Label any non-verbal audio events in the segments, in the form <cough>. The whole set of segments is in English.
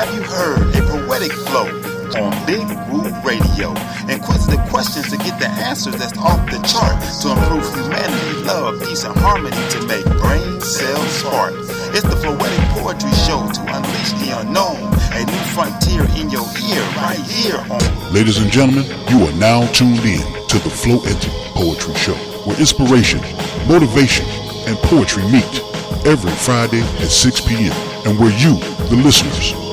Have you heard a poetic flow on Big Woo Radio? Inquisitive questions to get the answers that's off the chart to improve humanity, love, peace, and harmony to make brain cells spark. It's the Floetic Poetry Show to unleash the unknown, a new frontier in your ear right here on. Ladies and gentlemen, you are now tuned in to the Floetic Poetry Show, where inspiration, motivation, and poetry meet every Friday at 6 p.m. and where you, the listeners,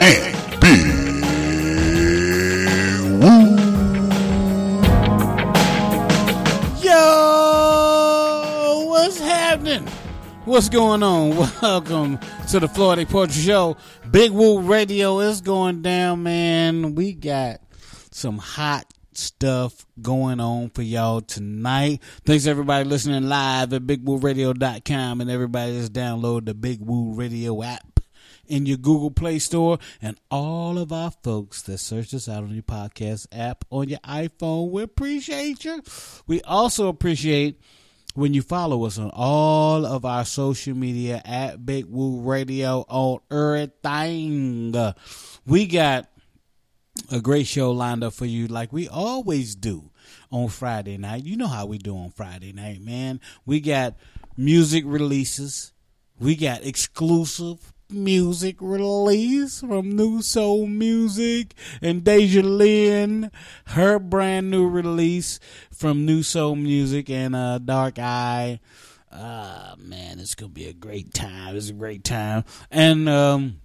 and Big Woo. Yo, what's happening? What's going on? <laughs> Welcome to the Floetic Poetry Show. Big Woo Radio is going down, man. We got some hot stuff going on for y'all tonight. Thanks everybody listening live at bigwooradio.com and everybody that's download the Big Woo Radio app in your Google Play Store and all of our folks that search us out on your podcast app on your iPhone. We appreciate you. We also appreciate when you follow us on all of our social media at Big Woo Radio on everything. We got a great show lined up for you like we always do on Friday night. You know how we do on Friday night, man. We got music releases. We got exclusive music release from New Soul Music and Deja Lynn, her brand new release from New Soul Music and uh, Dark Eye. Uh, man, it's gonna be a great time. It's a great time, and um,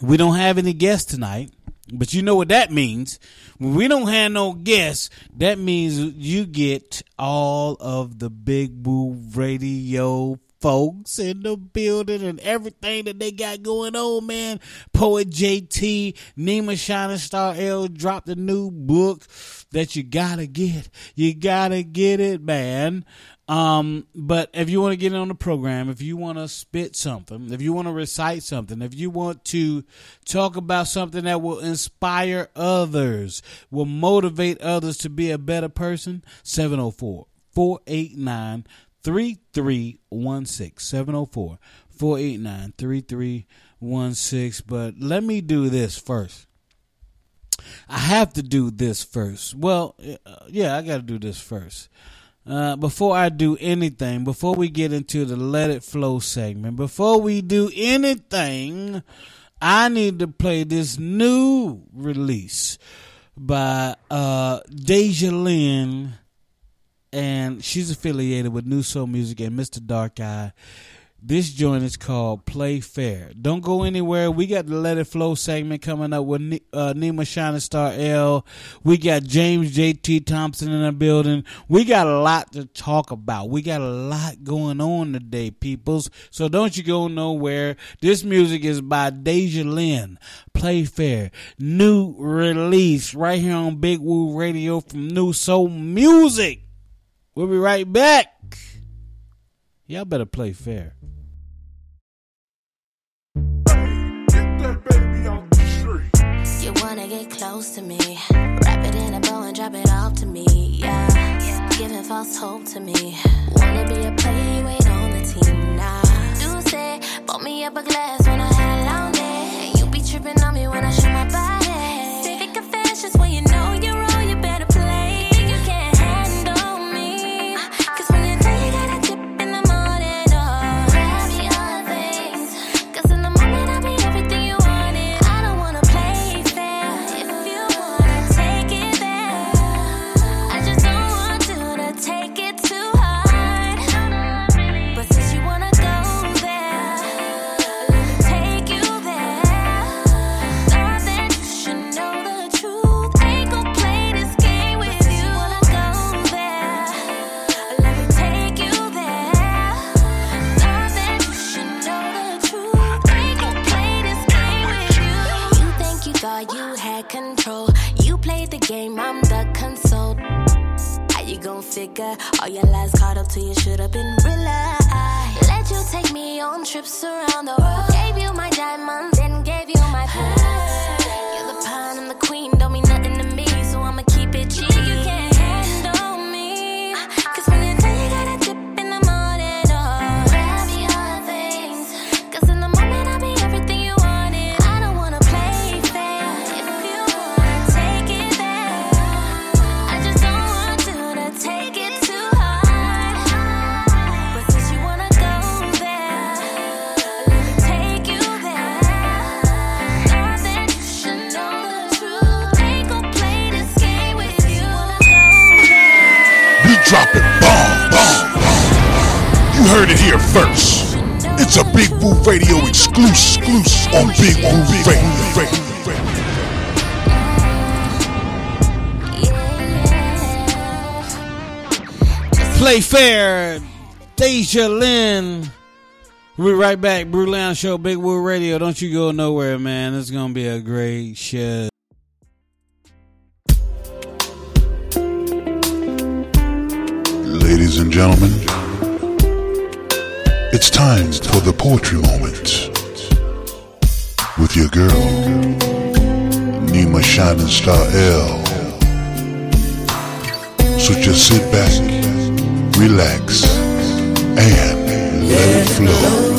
we don't have any guests tonight. But you know what that means. When we don't have no guests, that means you get all of the Big Woo Radio folks in the building and everything that they got going on, man. Poet JT, Nima Shining Star L dropped a new book that you gotta get. You gotta get it, man. Um, but if you want to get on the program, if you want to spit something, if you want to recite something, if you want to talk about something that will inspire others, will motivate others to be a better person, 704 489 3316. 704 489 3316. But let me do this first. I have to do this first. Well, uh, yeah, I got to do this first. Uh, before I do anything, before we get into the Let It Flow segment, before we do anything, I need to play this new release by uh, Deja Lynn, and she's affiliated with New Soul Music and Mr. Dark Eye. This joint is called Play Fair. Don't go anywhere. We got the Let It Flow segment coming up with uh, Nima Shining Star L. We got James J.T. Thompson in the building. We got a lot to talk about. We got a lot going on today, peoples. So don't you go nowhere. This music is by Deja Lynn. Play Fair. New release right here on Big Woo Radio from New Soul Music. We'll be right back. Y'all better play fair. You wanna get close to me, wrap it in a bow and drop it off to me, yeah. Giving false hope to me. Wanna be a player, on the team now. Do say, bought me up a glass when I had a long day. You be tripping on me when I show my body. When you figure. All your lies caught up to you should have been real. Let you take me on trips around the world. Gave you my diamonds, then gave you my pearls. You're the pawn and the queen, don't mean a Big Woo Radio exclusive, exclusive on Big Woo Radio. Play fair, Deja Lynn. We'll be right back. Brew Lounge Show, Big Woo Radio. Don't you go nowhere, man. It's gonna be a great show. Ladies and gentlemen, it's time for the poetry moment with your girl, Nima Shining Star L. So just sit back, relax, and let it flow.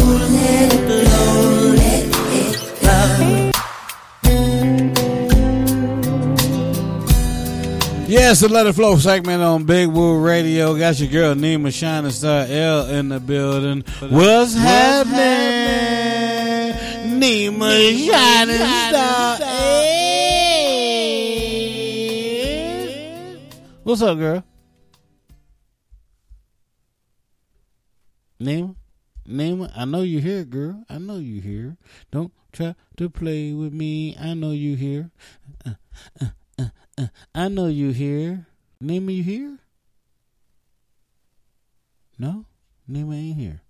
Yes, the Let It Flow segment on Big Woo Radio. Got your girl Nima Shining Star L in the building. What's, happening? Nima Shining Star L. What's up, girl? Nima? Nima, I know you here, girl. I know you here. Don't try to play with me. I know you here. Uh, uh, uh, Uh, I know you here. Nima, you here? No? Nima ain't here.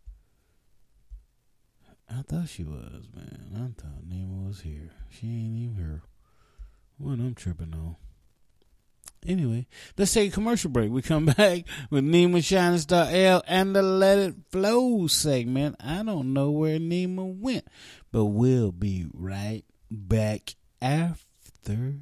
I thought she was, man. I thought Nima was here. She ain't even here. What I'm tripping on. Anyway, let's take a commercial break. We come <laughs> back with Nima Shining Star L and the Let It Flow segment. I don't know where Nima went, but we'll be right back after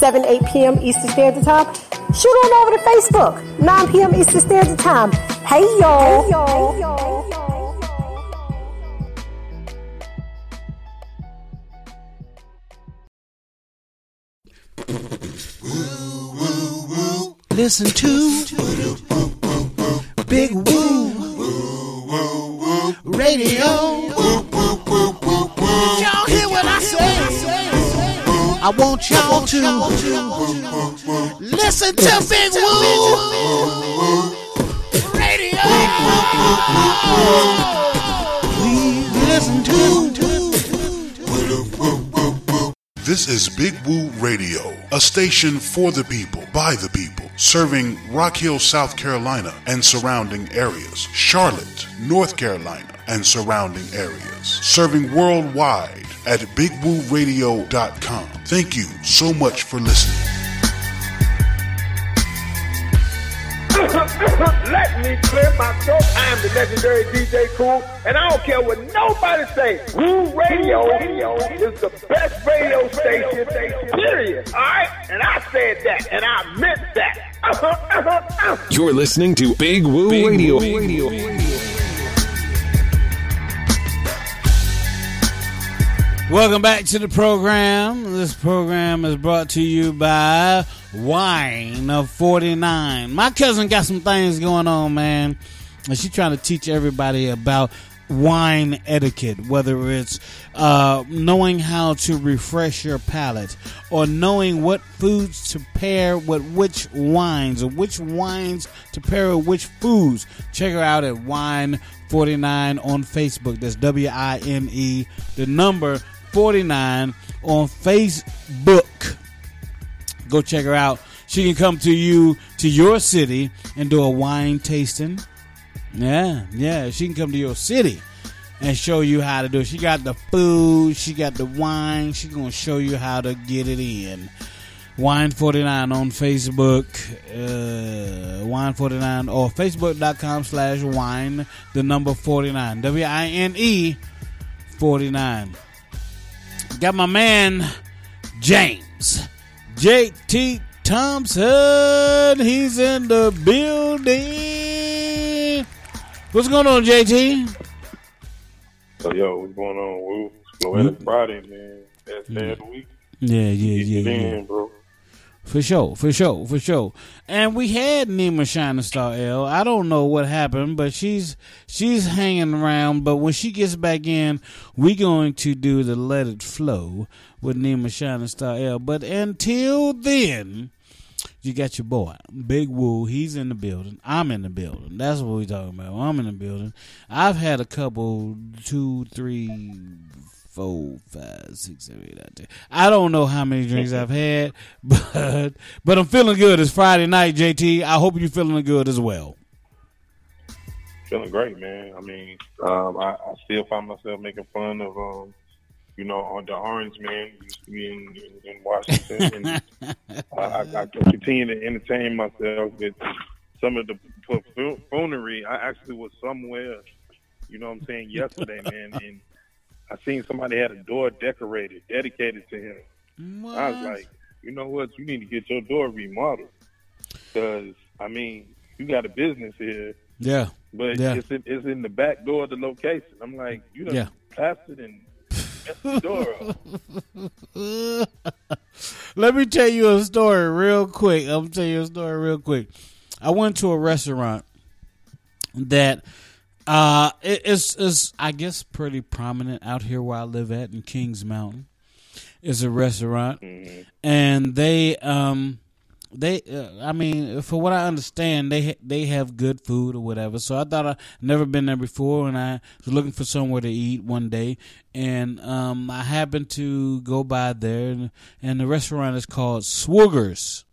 7, 8 p.m. Eastern Standard Time, shoot on over to Facebook, 9 p.m. Eastern Standard Time. Hey y'all. Hey y'all. Hey y'all. Listen to Big Woo Radio. Y'all hear what I say? I want y'all to listen to Big Woo Radio. Please listen to. This is Big Woo Radio, a station for the people, by the people, serving Rock Hill, South Carolina and surrounding areas, Charlotte, North Carolina and surrounding areas, serving worldwide at bigwooradio.com. Thank you so much for listening. Let me clear my throat. I am the legendary DJ Cool, and I don't care what nobody say. Woo Radio, is the best radio station, period. All right? And I said that, and I meant that. Uh-huh, uh-huh, uh-huh. You're listening to Big Woo Radio. Welcome back to the program. This program is brought to you by Wine of 49. My cousin got some things going on, man. And she's trying to teach everybody about wine etiquette, whether it's uh, knowing how to refresh your palate or knowing what foods to pair with which wines or which wines to pair with which foods. Check her out at Wine 49 on Facebook. That's W I N E, the number 49 on Facebook. Go check her out. She can come to you to your city and do a wine tasting. Yeah, yeah. She can come to your city and show you how to do it. She got the food, she got the wine. She's gonna show you how to get it in. Wine forty nine on Facebook, uh, Wine forty nine or Facebook.com slash Wine the number forty nine W I N E forty nine. Got my man James JT Thompson. He's in the building. What's going on, JT? So yo, what's going on? Woo? It's mm-hmm. Friday, man. That's mm-hmm. day of the week. Yeah, yeah, Get yeah, yeah. in, bro. For sure, for sure, for sure. And we had Nima Shining Star L. I don't know what happened, but she's she's hanging around. But when she gets back in, we going to do the Let It Flow with Nima Shining Star L. But until then, you got your boy Big Woo. He's in the building. I'm in the building. That's what we talking about. I'm in the building. I've had a couple, two, three, four, five, six, seven, eight, nine, ten. I don't know how many drinks I've had, <laughs> but but I'm feeling good. It's Friday night, JT. I hope you're feeling good as well. Feeling great, man. I mean, um, I, I still find myself making fun of, um, you know, on the Orange Man used to be in, in, in Washington, and I, I, I continue to entertain myself with some of the buffoonery. I actually was somewhere, you know, what I'm saying yesterday, man, and I seen somebody had a door decorated, dedicated to him. I was like, you know what? You need to get your door remodeled because I mean, you got a business here, yeah, but Yeah. it's in, it's in the back door of the location. I'm like, you done Yeah. plastered and messed the door up. <laughs> Let me tell you a story real quick. I'm tell you a story real quick. I went to a restaurant that uh it- it's is I guess pretty prominent out here where I live at in Kings Mountain. It's a restaurant, and they um they uh, I mean for what I understand they ha- they have good food or whatever. So I thought I never been there before, and I was looking for somewhere to eat one day, and um I happened to go by there, and, and the restaurant is called Swoogers.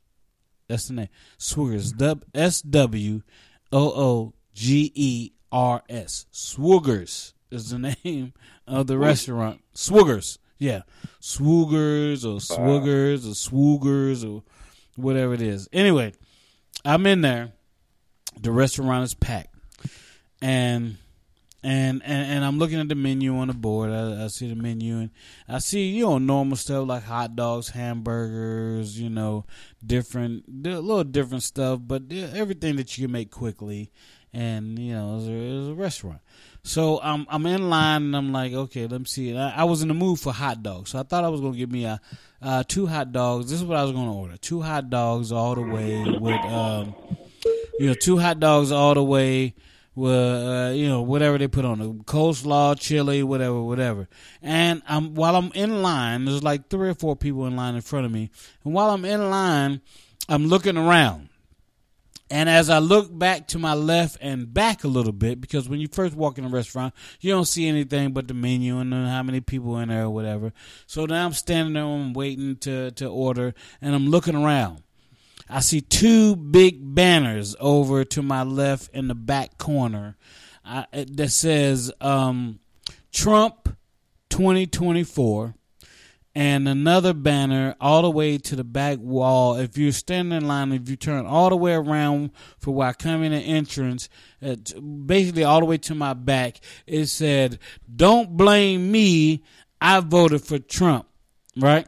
That's the name. Swoogers. W- S W O O G E S. Swoogers is the <laughs> name of the restaurant. Swoogers. Yeah. Swoogers or Swoogers or Swoogers or whatever it is. Anyway, I'm in there. The restaurant is packed. And and, and and I'm looking at the menu on the board. I, I see the menu and I see you know normal stuff like hot dogs, hamburgers, you know, different, a little different stuff, but everything that you can make quickly. And you know, it's a, it's a restaurant. So I'm I'm in line and I'm like, okay, let me see. I, I was in the mood for hot dogs, so I thought I was gonna give me a uh, two hot dogs. This is what I was gonna order: two hot dogs all the way with um, you know, two hot dogs all the way with uh, you know whatever they put on the coleslaw, chili, whatever, whatever. And I'm while I'm in line, there's like three or four people in line in front of me, and while I'm in line, I'm looking around. And as I look back to my left and back a little bit, because when you first walk in a restaurant, you don't see anything but the menu and how many people in there or whatever. So now I'm standing there, I'm waiting to, to order, and I'm looking around. I see two big banners over to my left in the back corner uh, that says um, Trump 2024 and another banner all the way to the back wall. If you're standing in line, if you turn all the way around for where I come in the entrance, uh, basically all the way to my back, it said, "Don't blame me. I voted for Trump." Right.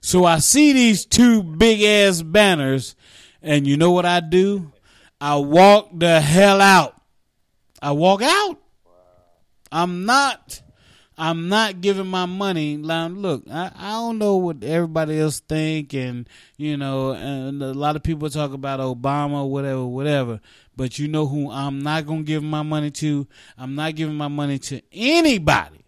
So I see these two big ass banners, and you know what I do? I walk the hell out. I walk out. I'm not. I'm not giving my money. Now, look, I, I don't know what everybody else think, and you know, and a lot of people talk about Obama, whatever, whatever. But you know who I'm not to give my money to? I'm not giving my money to anybody.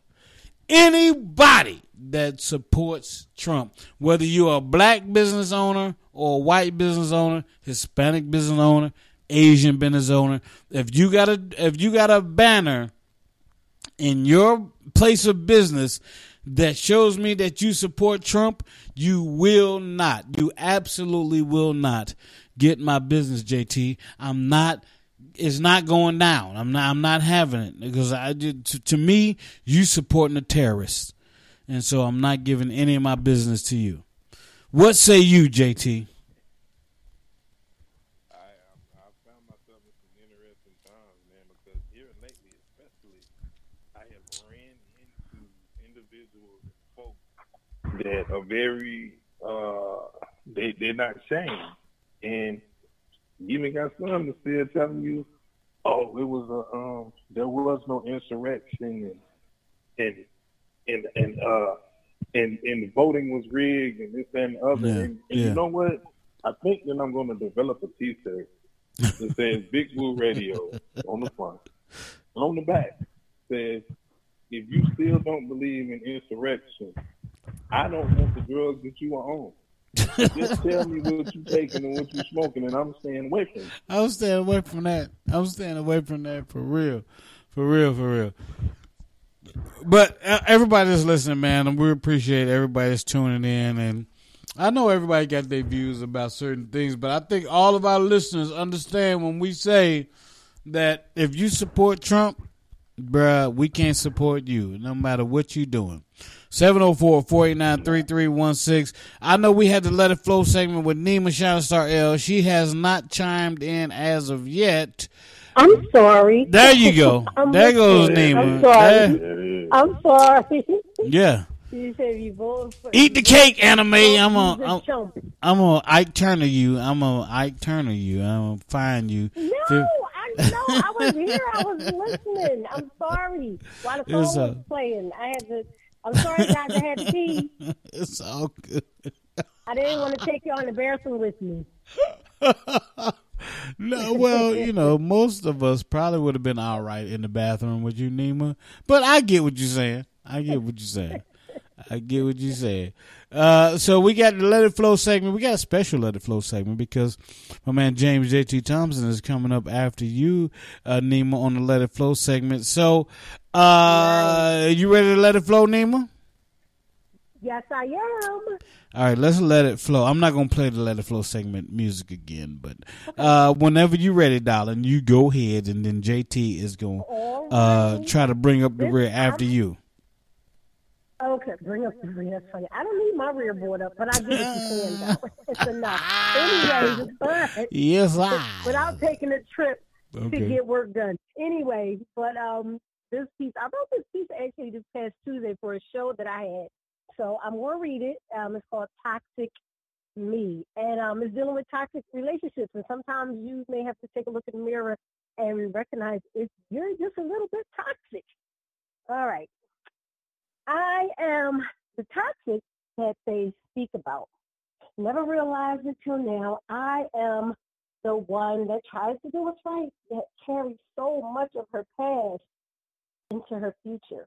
Anybody that supports Trump, whether you're a black business owner or a white business owner, Hispanic business owner, Asian business owner, if you got a if you got a banner in your place of business that shows me that you support Trump, you will not. You absolutely will not get my business, JT. I'm not. It's not going down. I'm not. I'm not having it because I did. To, to me, you supporting the terrorists, and so I'm not giving any of my business to you. What say you, JT? That are very uh they they're not shamed and you even got some that still telling you oh it was a um there was no insurrection and and and and uh and and voting was rigged and this and the other. Yeah, and, and yeah. you know what? I think that I'm going to develop a T-shirt that <laughs> says Big Woo Radio on the front. And on the back says if you still don't believe in insurrection I don't want the drugs that you are on. Just tell me what you're taking and what you're smoking, and I'm staying away from. it. I'm staying away from that. I'm staying away from that for real, for real, for real. But uh, everybody that's listening, man, and we appreciate everybody that's tuning in. And I know everybody got their views about certain things, but I think all of our listeners understand when we say that if you support Trump, bruh, we can't support you, no matter what you're doing. 704-489-3316. I know we had the Let It Flow segment with Nima Shining Star L. She has not chimed in as of yet. I'm sorry. There you go. <laughs> There goes. Nima. I'm sorry. There- I'm sorry. <laughs> yeah. <laughs> You said you voted Eat the cake, Anna Mae. I'm a, I'm. I'm a Ike Turner you. I'm a Ike Turner you. I'm a find you. No, I no, I was here. I was listening. I'm sorry. While the phone uh, was playing, I had to. I'm sorry, guys. I had to pee. <laughs> it's all good. I didn't want to take you on the bathroom with me. <laughs> No, well, you know, most of us probably would have been all right in the bathroom with you, Nima. But I get what you're saying. I get what you're saying. I get what you're saying. Uh, so we got the Let It Flow segment. We got a special Let It Flow segment because my man James JT Thompson is coming up after you, uh, Nima, on the Let It Flow segment. So, uh, you ready to let it flow, Nima? Yes, I am. All right, let's let it flow. I'm not gonna play the let it flow segment music again, but uh, whenever you're ready, darling, you go ahead, and then JT is gonna uh, try to bring up the rear after you. Okay, bring up the rear. That's funny. I don't need my rear board up, but I get what you're saying, though. <laughs> <laughs> It's enough. Anyways, it's fine. Yes, I. Without taking a trip Okay. to get work done. Anyway, but um, this piece, I wrote this piece actually this past Tuesday for a show that I had. So I'm going to read it. Um, it's called Toxic Me. And um, it's dealing with toxic relationships. And sometimes you may have to take a look in the mirror and recognize if you're just a little bit toxic. All right. I am the toxic that they speak about. Never realized until now I am the one that tries to do what's right, that carries so much of her past into her future.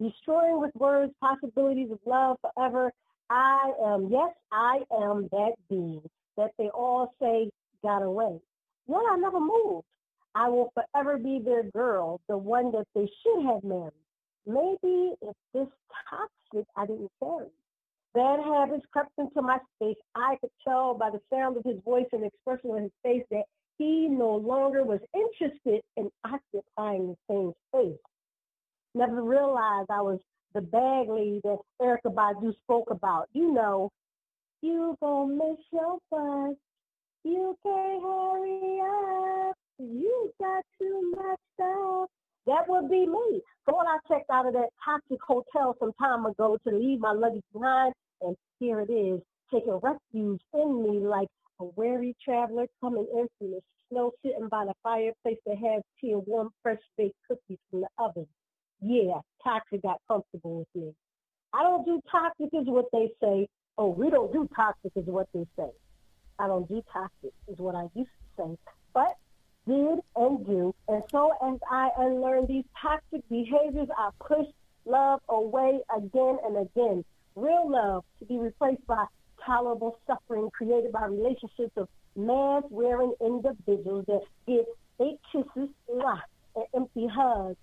Destroying with words possibilities of love forever. I am, yes, I am that being that they all say got away. Yet I never moved. I will forever be their girl, the one that they should have married. Maybe if this toxic I didn't carry. Bad habits crept into my space. I could tell by the sound of his voice and expression on his face that he no longer was interested in occupying the same space. Never realized I was the bag lady that Erykah Badu spoke about. You know, you gonna miss your bus. You can't hurry up. You got too much stuff. That would be me. When I checked out of that toxic hotel some time ago to leave my luggage behind, and here it is, taking refuge in me like a weary traveler coming in from the snow, sitting by the fireplace that has tea and warm, fresh baked cookies from the oven. Yeah, toxic got comfortable with me. I don't do toxic is what they say. Oh, we don't do toxic is what they say. I don't do toxic is what I used to say. But did and do. And so as I unlearn these toxic behaviors, I push love away again and again. Real love to be replaced by tolerable suffering created by relationships of mask-wearing individuals that give fake kisses and empty hugs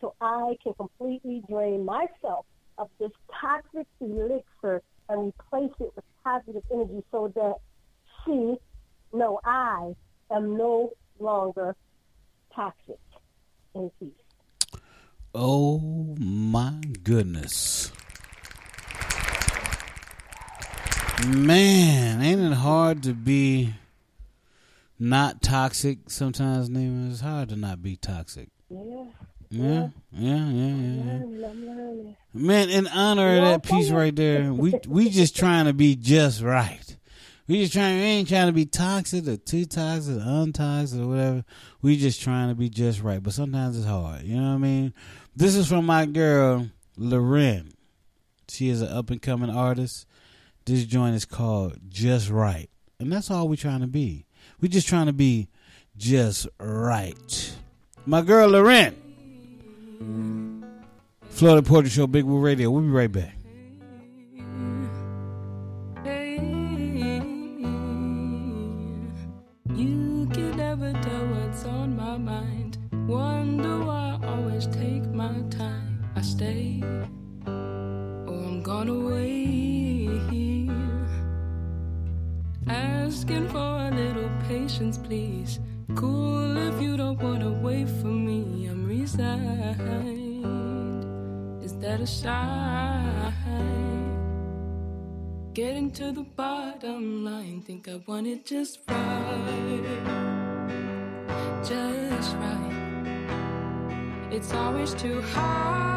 so I can completely drain myself of this toxic elixir and replace it with positive energy so that she, no, I am no longer toxic. In peace. Oh my goodness. Man, ain't it hard to be not toxic sometimes, Nima? It's hard to not be toxic. Yeah. Yeah, yeah, yeah, yeah. yeah. Learning, I'm learning. Man, in honor of that piece right there, we we just trying to be just right. We just trying. We ain't trying to be toxic or too toxic or untoxic or whatever. We just trying to be just right. But sometimes it's hard. You know what I mean? This is from my girl Loren. She is an up and coming artist. This joint is called Just Right, and that's all we trying to be. We just trying to be just right. My girl Loren. Floetic Poetry Show, Big Woo Radio. We'll be right back. Cool if you don't wanna wait for me. I'm resigned. Is that a sign? Getting to the bottom line, think I want it just right. Just right. It's always too hard,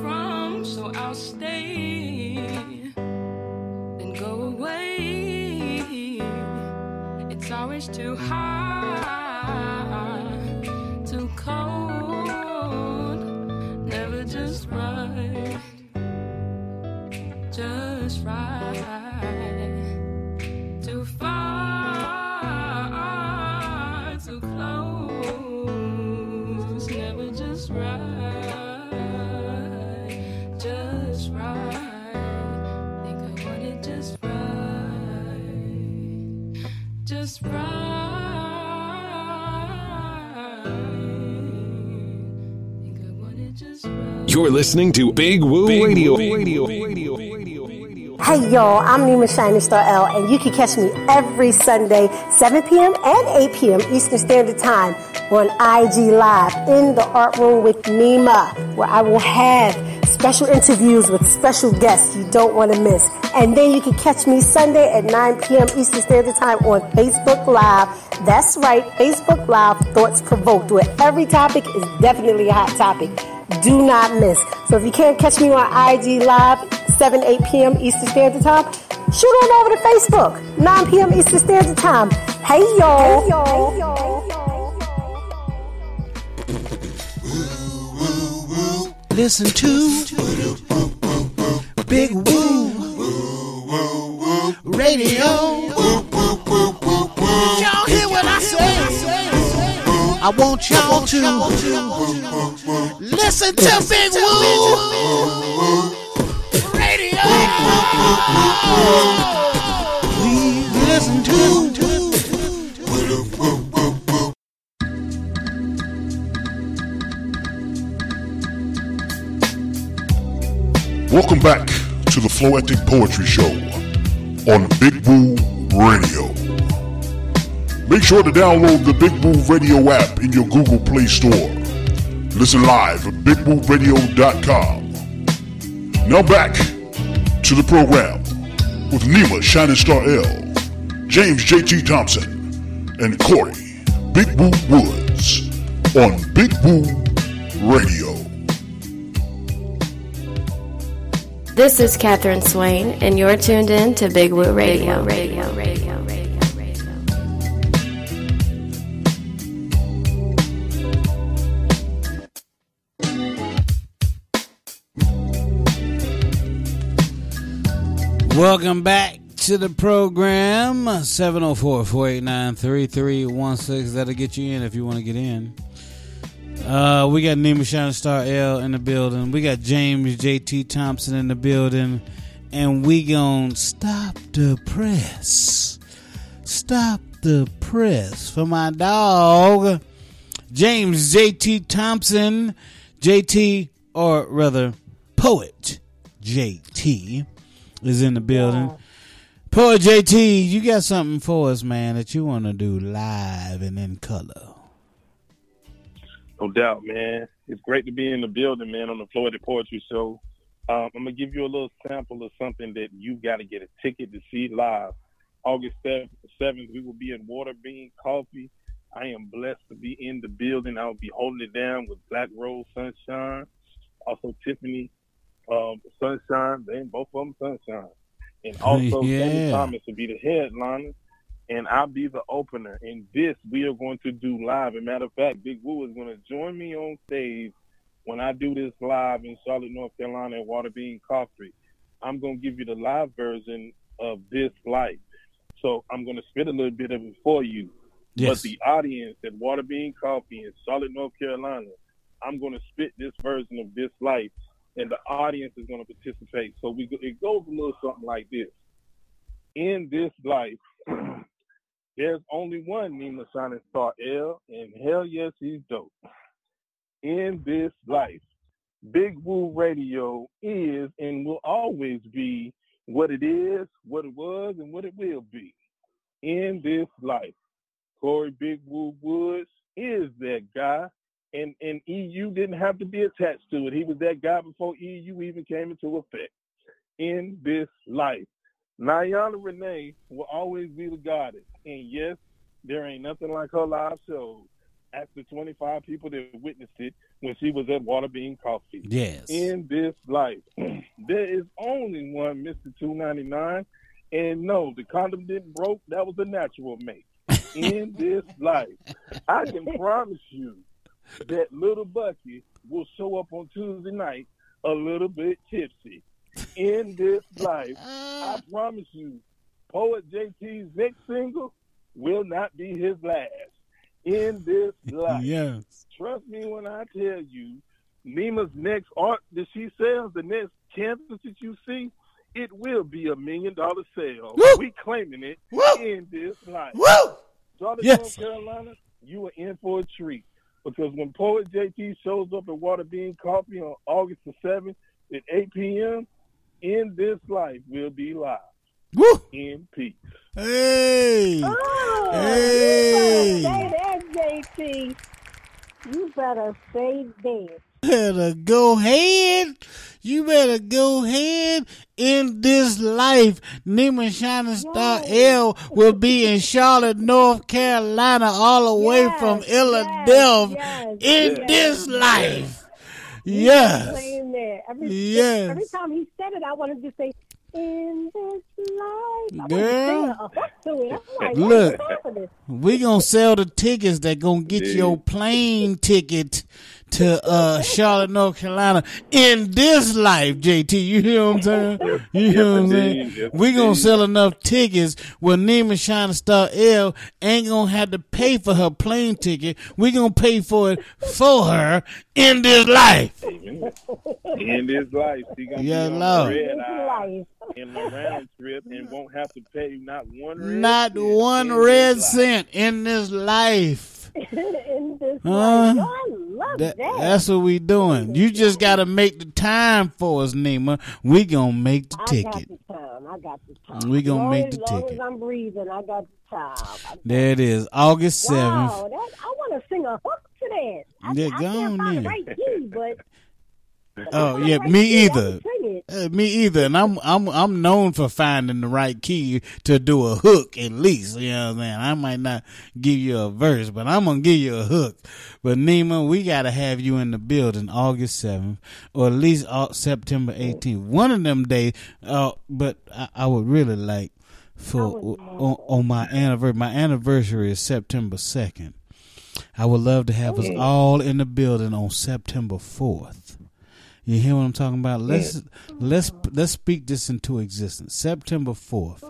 from, so I'll stay. Then go away. It's always too hard, You're listening to Big Woo Radio. Radio. Hey y'all, I'm Nima Shining Star L, and you can catch me every Sunday, 7 p.m. and 8 p.m. Eastern Standard Time on IG Live in the Art Room with Nima, where I will have special interviews with special guests you don't want to miss. And then you can catch me Sunday at 9 p.m. Eastern Standard Time on Facebook Live. That's right, Facebook Live Thoughts Provoked, where every topic is definitely a hot topic. Do not miss. So if you can't catch me on IG Live, 7, 8 p.m. Eastern Standard Time, shoot on over to Facebook, 9 p.m. Eastern Standard Time. Hey y'all. Hey y'all. Hey, y'all. Listen to Big Woo Radio. Y'all hear what I say? I want y'all to listen to Big Woo Radio. Please listen to. Welcome back to the Floetic Poetry Show on Big Woo Radio. Make sure to download the Big Woo Radio app in your Google Play Store. Listen live at BigWooRadio.com. Now back to the program with Nima Shining Star L, James J.T. Thompson, and Corey Big Woo Woods on Big Woo Radio. This is Catherine Swain, and you're tuned in to Big Woo. Radio, radio, radio, radio. Welcome back to the program. 704 489 3316. That'll get you in if you want to get in. Uh, we got Nima Shining Star L in the building. We got James JT Thompson in the building. And we gonna stop the press. Stop the press for my dog, James JT Thompson. JT, or rather, Poet JT, is in the building. Poet JT, you got something for us, man, that you want to do live and in color. No doubt, man. It's great to be in the building, man, on the Floetic Poetry Show. Um, I'm gonna give you a little sample of something that you've got to get a ticket to see live. August 7th, 7th, we will be in Water Bean Coffee. I am blessed to be in the building. I will be holding it down with Black Rose Sunshine, also Tiffany um, Sunshine. They both of them Sunshine, and <laughs> also Yeah. Sammy Thomas will be the headliner and I'll be the opener. And this we are going to do live. As a matter of fact, Big Woo is going to join me on stage when I do this live in Charlotte, North Carolina at Water Bean Coffee. I'm going to give you the live version of this life. So I'm going to spit a little bit of it for you. Yes. But the audience at Water Bean Coffee in Charlotte, North Carolina, I'm going to spit this version of this life, and the audience is going to participate. So we it goes a little something like this. In this life, <clears throat> there's only one Nima Shining Star L, and hell yes, he's dope. In this life, Big Woo Radio is and will always be what it is, what it was, and what it will be. In this life, Corey Big Woo Woods is that guy, and, and EU didn't have to be attached to it. He was that guy before EU even came into effect. In this life, Nayana Renee will always be the goddess. And yes, there ain't nothing like her live show. After 25 people that witnessed it when she was at Waterbean Coffee. Yes. In this life, <clears throat> there is only one Mr. 299. And no, the condom didn't broke. That was a natural mate. <laughs> In this life, I can promise you that little Bucky will show up on Tuesday night a little bit tipsy. In this life, I uh. promise you, Poet JT's next single will not be his last. In this <laughs> life, Yes. trust me when I tell you, Nima's next art that she sells, the next canvas that you see, it will be a million dollar sale. Woo! We claiming it Woo! in this life. Woo! Charlotte, Yes. North Carolina, you are in for a treat. Because when Poet JT shows up at Water Bean Coffee on August the 7th at 8 p.m., in this life will be live. Woo! In peace. Hey! Oh, Hey! You better say that, JT. You better say that. Better go ahead. You better go ahead in this life. Nima Shining Star L will be in Charlotte, North Carolina, all the way from yes, Philadelphia yes, in yes, this yes. life. Yes. Saying. Every, Yes. every time he said it, I wanted to say, in this life. I wanted Girl. sing a, a hook to it. I'm like, Look. what's happening? We gonna sell the tickets that gonna get your plane ticket to uh Charlotte, North Carolina in this life, JT. You hear what I'm saying? <laughs> You hear what I'm saying? Yes, we gonna sell enough tickets where Nima Shining Star L ain't gonna have to pay for her plane ticket. We gonna pay for it for her in this life. In this life, she gonna Yeah, be on Lord. the red In this eye in the round trip and won't have to pay not one red Not cent one red this life. cent in this life. In this Huh? life. Yo, I love That, that. that's what we doing. You just gotta make the time for us, Nima. We gonna make the I got ticket. the time. I got the time. We gonna long make the long ticket. as I'm breathing, I got the time. There it is, August seventh. Wow, that, I want to sing a hook then. I, Yeah, I can't find the right key, but Oh yeah, me either. I can sing it. Uh, me either. And I'm I'm I'm known for finding the right key to do a hook at least. You know what I'm saying? I might not give you a verse, but I'm gonna give you a hook. But Nima, we gotta have you in the building August seventh, or at least September eighteenth. One of them days. Uh, but I, I would really like for on, on my anniversary. My anniversary is September second. I would love to have us all in the building on September fourth. You hear what I'm talking about? Let's let's let's speak this into existence. September fourth,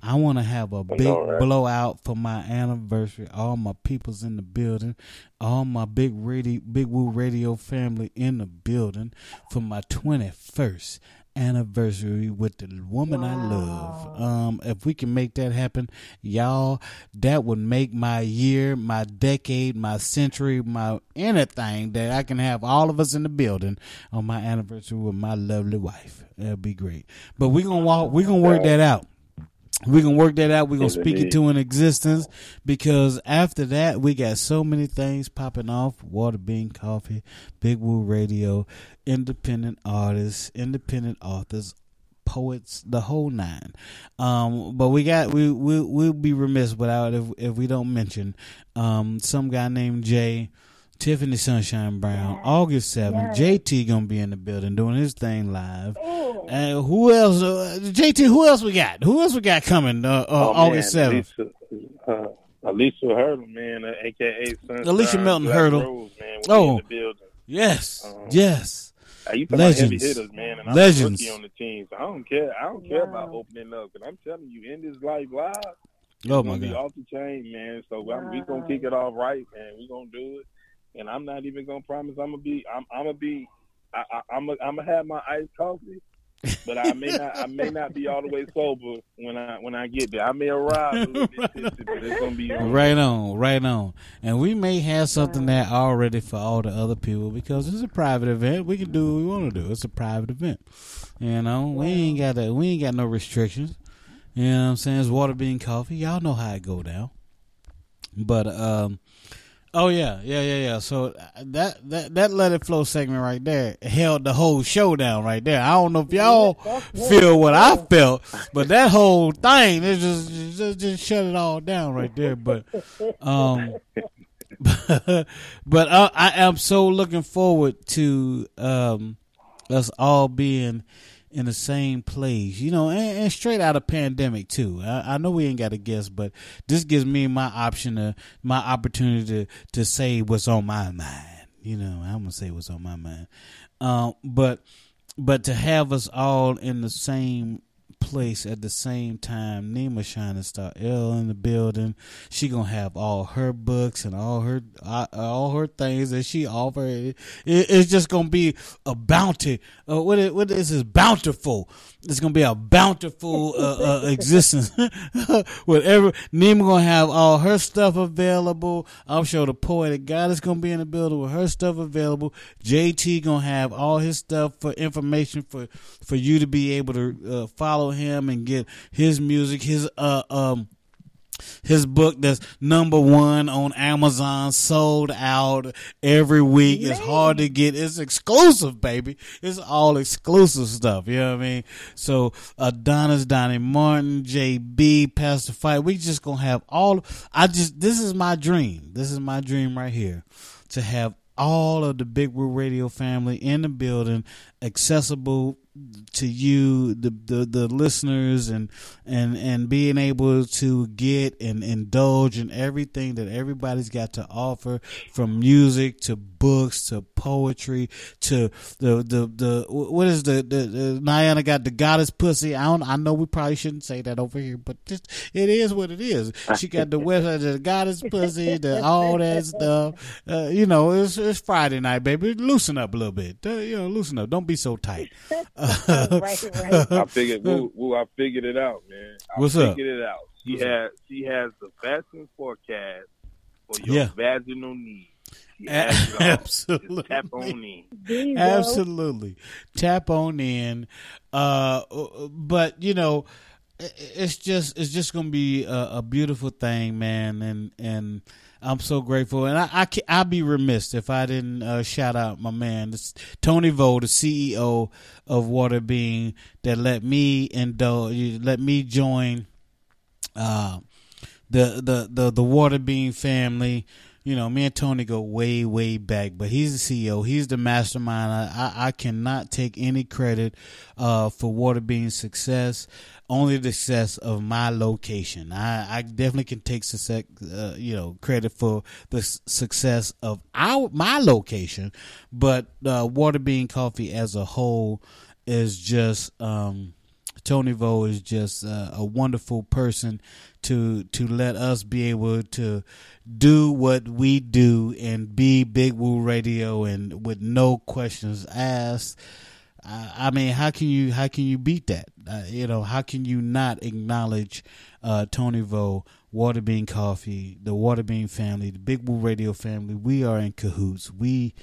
I want to have a big right? blowout for my anniversary. All my people's in the building, all my big radio, big woo radio family in the building for my twenty first anniversary with the woman I love. Um, if we can make that happen, y'all, that would make my year, my decade, my century, my anything that I can have all of us in the building on my anniversary with my lovely wife. That'd be great. But we're gonna walk we're gonna work that out. We're gonna work that out. We're gonna speak it to an existence because after that we got so many things popping off. Water Bean Coffee, Big Woo Radio, independent artists, independent authors, poets, the whole nine. Um, but we got we we we'll be remiss without if if we don't mention um some guy named Jay. Tiffany Sunshine Brown, August seventh. JT gonna be in the building doing his thing live. And who else? Uh, JT, who else we got? Who else we got coming? Uh, uh, Oh, August man, seventh. Alicia, uh, Alicia Hurdle, man, uh, aka Sunshine Alicia Melton Black Hurdle. Rose, man, will Oh. in the building. Yes, Um, yes. You talking about heavy Legends. hitters, man, and I'm Legends. a rookie on the team, so I don't care. I don't care about opening up, because I'm telling you, in this life live, oh, it's Oh my be God. off the chain, man. So I'm, we gonna kick it off right, man. We gonna do it, and I'm not even gonna promise I'm gonna be. I'm, I'm gonna be. I, I, I'm gonna I'm gonna have my iced coffee, but I may not. I may not be all the way sober when I when I get there. I may arrive a little bit tipsy, but it's gonna be on. Right on, right on. And we may have something there already for all the other people because it's a private event. We can do what we want to do. It's a private event. You know, we ain't got that. We ain't got no restrictions. You know what I'm saying? It's Water Bean Coffee. Y'all know how it go down. But um, oh yeah, yeah, yeah, yeah. So uh, that that that let it flow segment right there held the whole show down right there. I don't know if y'all feel what I felt, but that whole thing it just just, just shut it all down right there. But um, <laughs> but uh, I am so looking forward to um us all being in the same place, you know, and, and straight out of pandemic too. I, I know we ain't got a guess, but this gives me my option to my opportunity to to say what's on my mind. You know, I'm gonna say what's on my mind. Um, but but to have us all in the same place at the same time. Nima Shining Star L in the building. She gonna have all her books and all her uh, all her things that she offer. It, it's just gonna be a bounty. Uh, what is, what is this bountiful? It's gonna be a bountiful uh, uh, existence. <laughs> Whatever Nima gonna have all her stuff available. I'm sure the poetic goddess gonna be in the building with her stuff available. JT gonna have all his stuff for information for for you to be able to uh, follow him and get his music, his uh um his book that's number one on Amazon, sold out every week. It's hard to get. It's exclusive, baby. It's all exclusive stuff. You know what I mean? So Adonis, Donnie Martin, JB, Pastor Fight. We just gonna have all. I just this is my dream. This is my dream right here to have all of the Big Woo Radio family in the building, accessible to you, the, the the listeners, and and and being able to get and indulge in everything that everybody's got to offer, from music to books to poetry to the the the what is the the, the Niana got the goddess pussy. I don't. I know we probably shouldn't say that over here, but just it is what it is. She got the website, the goddess pussy, the all that stuff. Uh, you know, it's it's Friday night, baby. Loosen up a little bit. Uh, you know, loosen up. Don't be so tight. <laughs> right, <laughs> right. I figured, woo, woo, I figured it out, man. I What's up? figured it out. She What's has, she has the vaccine forecast for your Yeah. vaginal needs. She A- has it all. absolutely. Just tap on in. There you go. Absolutely. Tap on in. Uh, but you know, it's just it's just gonna be a, a, beautiful thing, man, and and I'm so grateful, and I, I I'd be remiss if I didn't uh, shout out my man, Tony Vo, the CEO of Water Bean, that let me indulge, let me join uh, the the the the Water Bean family you know, me and Tony go way, way back, but he's the CEO. He's the mastermind. I, I, I cannot take any credit uh, for Water Bean's success. Only the success of my location. I, I definitely can take success, uh, you know, credit for the success of our my location, but uh, Water Bean Coffee as a whole is just um, Tony Vo is just uh, a wonderful person to to let us be able to do what we do and be Big Woo Radio and with no questions asked. I, mean, how can you how can you beat that? Uh, you know, how can you not acknowledge uh, Tony Vo, Waterbean Coffee, the Waterbean family, the Big Woo Radio family? We are in cahoots. We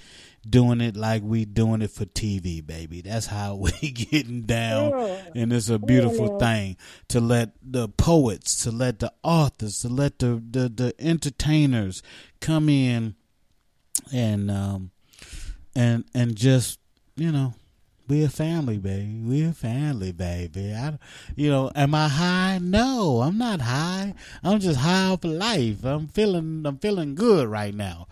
doing it like we doing it for TV, baby. That's how <laughs> we getting down, yeah. and it's a beautiful yeah. thing to let the poets, to let the authors, to let the the, the entertainers come in and um and and just you know we a family, baby. We a family, baby. I, you know, am I high? No, I'm not high. I'm just high off life. I'm feeling, I'm feeling good right now.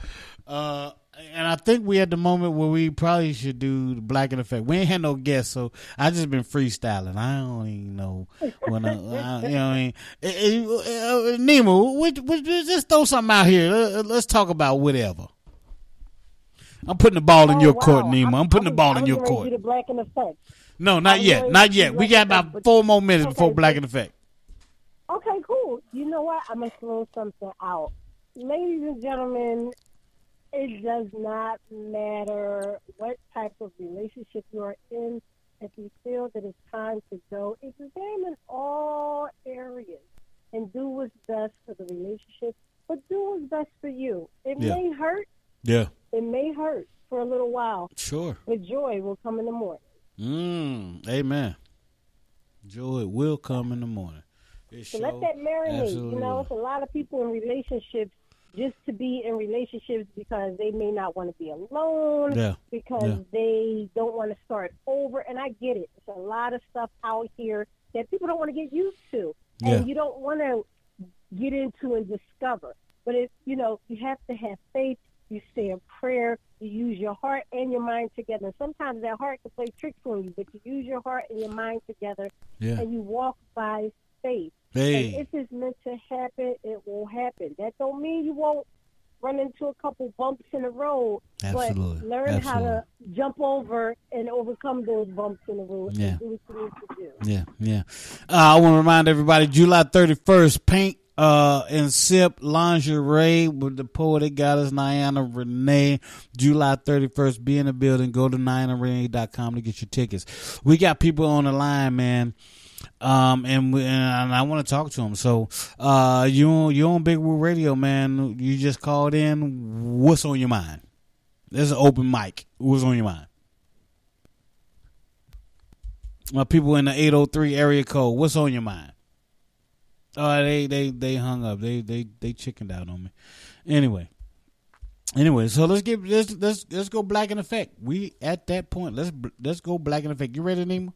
Uh, and I think we at the moment where we probably should do the black in effect. We ain't had no guests, so I just been freestyling. I don't even know when I, I you know. What I mean, eh, eh, uh, Nemo, we, we, just throw something out here. Let's talk about whatever. I'm putting the ball in oh, your wow. court, Nima. I'm, I'm putting the ball in your court. The black in effect. No, not oh, yet, not yet. We got about four more minutes okay, before black in effect. Okay, cool. You know what? I'm gonna throw something out, ladies and gentlemen it does not matter what type of relationship you are in. If you feel that it's time to go, examine all areas and do what's best for the relationship, but do what's best for you. It yeah. may hurt. Yeah. It may hurt for a little while. Sure. But joy will come in the morning. Mm, amen. Joy will come in the morning. It so let that marinate. You know, it's a lot of people in relationships just to be in relationships because they may not want to be alone, yeah. because yeah. they don't want to start over. And I get it. It's a lot of stuff out here that people don't want to get used to. And yeah. you don't want to get into and discover. But if you know, you have to have faith, you say a prayer, you use your heart and your mind together. Sometimes that heart can play tricks on you, but you use your heart and your mind together yeah. and you walk by faith. Hey. And if it's meant to happen, it will happen. That don't mean you won't run into a couple bumps in the road. Absolutely. But learn Absolutely. how to jump over and overcome those bumps in the road. Yeah. do what you need to do. Yeah, yeah. Uh, I want to remind everybody July 31st, paint uh, and sip lingerie with the poetic goddess Niana Renee. July 31st, be in the building. Go to NianaRenee.com to get your tickets. We got people on the line, man um, and we, and I want to talk to them. So, uh, you you on Big Woo Radio, man. You just called in. What's on your mind? There's an open mic. What's on your mind? My people in the 803 area code. What's on your mind? Oh, they they they hung up. They they they chickened out on me. Anyway. Anyway, so let's get let's let's let's go black in effect. We at that point. Let's let's go black in effect. You ready, Nima?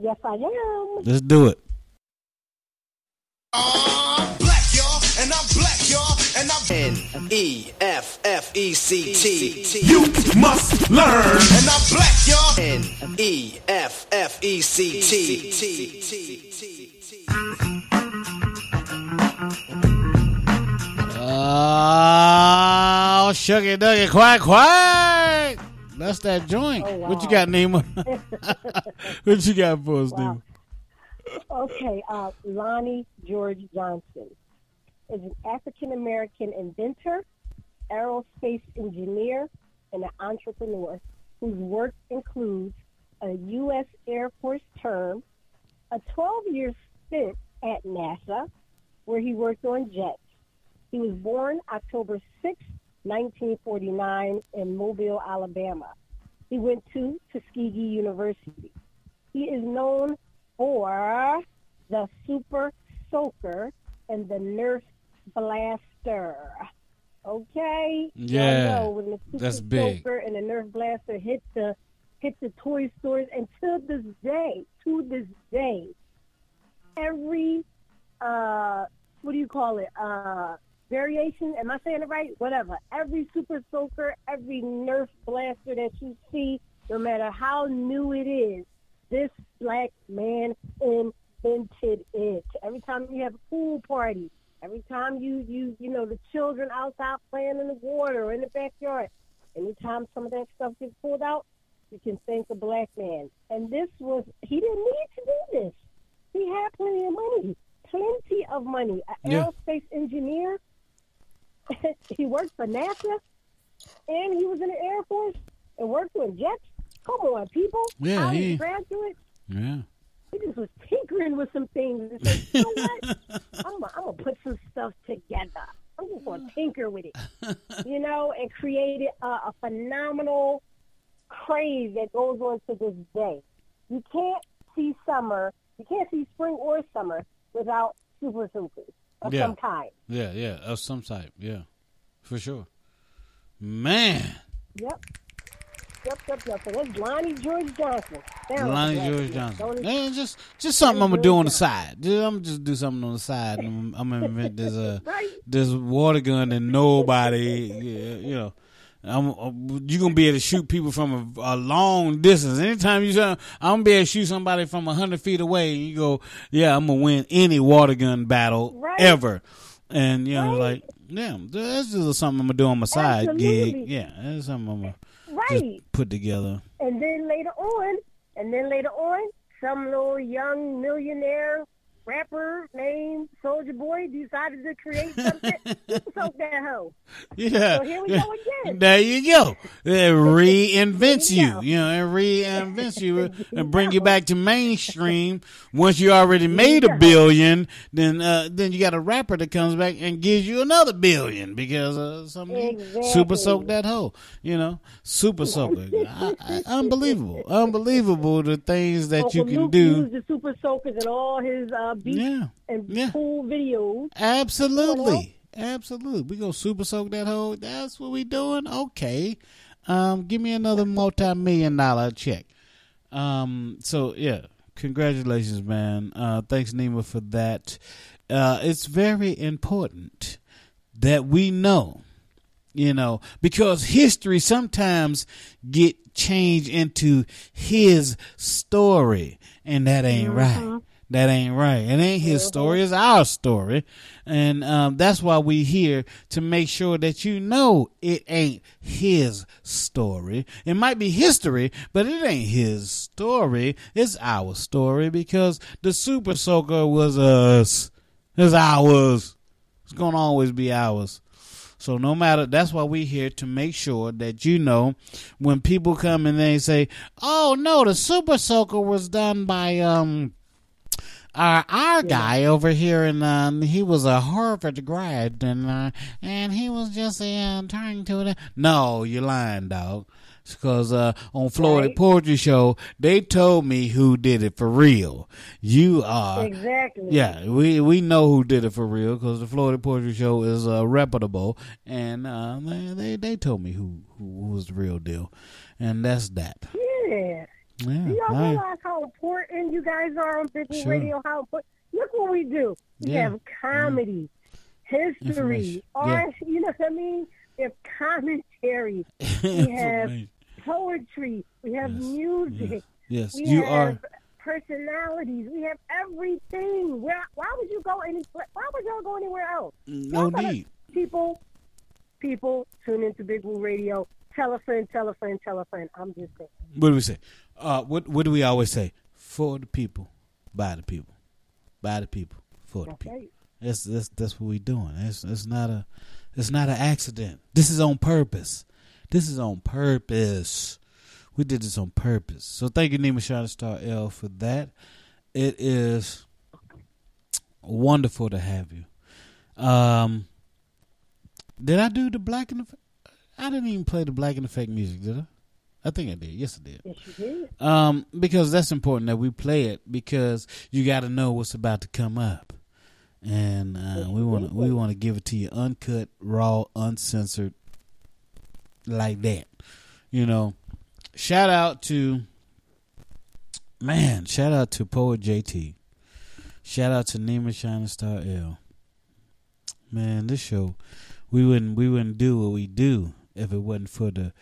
Yes, I am. Let's do it. I'm black, y'all, and I'm black, y'all, and I'm N E F F E C T. You must learn, and I'm black, y'all. N E F F E C T. Oh, sugar duggy, quack, quack. That's that joint. Oh, wow. What you got, Nima? <laughs> what you got for us, wow. Nima? Okay, uh, Lonnie George Johnson is an African American inventor, aerospace engineer, and an entrepreneur whose work includes a U.S. Air Force term, a 12 year stint at NASA, where he worked on jets. He was born October 6, 1949 in Mobile, Alabama. He went to Tuskegee University. He is known for the Super Soaker and the Nerf Blaster. Okay. Yeah, know when the Super that's big. Soaker and the Nerf Blaster hit the hit the toy stores, and to this day, to this day, every uh, what do you call it? Uh, variation. Am I saying it right? Whatever. Every Super Soaker, every Nerf Blaster that you see, no matter how new it is, this black man invented it. Every time you have a pool party, every time you you you know the children outside playing in the water or in the backyard, anytime some of that stuff gets pulled out, you can thank a black man. And this was he didn't need to do this. He had plenty of money, plenty of money. An Yeah. aerospace engineer. <laughs> he worked for NASA, and he was in the Air Force and worked with jets. Come on, people! Yeah, he- graduate. Yeah. He just was tinkering with some things. And said, you know what? <laughs> I'm gonna I'm gonna put some stuff together. I'm just gonna tinker with it, <laughs> you know, and create a, uh, a phenomenal craze that goes on to this day. You can't see summer, you can't see spring or summer without super soakers of Yeah. some kind. Yeah, yeah, of some type. Yeah, for sure. Man, Yep. Yep, yep, yep. So that's Lonnie George Johnson. Sounds Lonnie like George. Johnson. Don't- just just something I'm gonna do on the side. Just, I'm just do something on the side. I'm, I'm gonna invent this uh <laughs> this water gun that nobody, yeah, you know. I'm, I'm- you gonna be able to shoot people from a, a long distance. Anytime you, say I'm gonna be able to shoot somebody from a hundred feet away, and you go, yeah, I'm gonna win any water gun battle Right. ever. And you know, like, yeah, that's just something I'm gonna do on my side Absolutely. gig. Yeah, that's something I'm gonna Right. put together. And then later on, and then later on, some little young millionaire rapper named Soulja Boy decided to create something. <laughs> Soak that hoe. Yeah. So here we go again. There you go. It reinvents you. You know, it reinvents you and bring you back to mainstream. Once you already made a billion, then uh, then you got a rapper that comes back and gives you another billion because uh, somebody super Exactly. soak that hoe. You know, super soaker. I, I, unbelievable, <laughs> unbelievable the things that you can Luke do. used the super soakers in all his uh, beats Yeah. and cool videos. Absolutely. Absolutely. We gonna super soak that hoe. That's what we doing? Okay. Um, give me another multi million dollar check. Um, so yeah, congratulations, man. Uh thanks Nima for that. Uh it's very important that we know you know because history sometimes get changed into his story and that ain't right that ain't right. It ain't his story. It's our story. And um, that's why we here to make sure that you know it ain't his story. It might be history but it ain't his story. It's our story because the super soaker was us. It's ours. It's gonna always be ours. So no matter that's why we here to make sure that you know when people come and they say, "Oh no, the Super Soaker was done by um our our guy over here and um he was a Harvard grad and uh, and he was just uh, trying to no you're lying dog. Because uh, on Floetic Poetry Show they told me who did it for real. You are Exactly. yeah we we know who did it for real because the Floetic Poetry Show is uh, reputable. And uh, they, they they told me who who was the real deal. And that's that. Yeah. Yeah Do y'all I- realize how important you guys are on Big Sure. Radio? How important? Look what we do. We Yeah. have comedy, history, Information. art. You know what I mean? We have commentary. <laughs> We have poetry. We have music. yes We you have are personalities. We have everything. Where? Why would you go any? Why would y'all go anywhere else? no need People, people, tune into Big Woo Radio. Tell a friend. Tell a friend. Tell a friend. I'm just saying. What do we say? Uh, what what do we always say? For the people, by the people, by the people, for the people. That's that's that's what we're doing. It's it's not a it's not an accident. This is on purpose. This is on purpose. We did this on purpose. So thank you, Nima Shining Star L, for that. It is wonderful to have you. Um, did I do the black and the? I didn't even play the black and effect music, did I? I think I did. Yes, I did. Yes, you did. Um, because that's important that we play it because you got to know what's about to come up, and uh, we want to we want to give it to you uncut, raw, uncensored, like that. You know, shout out to man, shout out to poet JT, shout out to Nima Shining Star L. Man, this show we wouldn't we wouldn't do what we do if it wasn't for the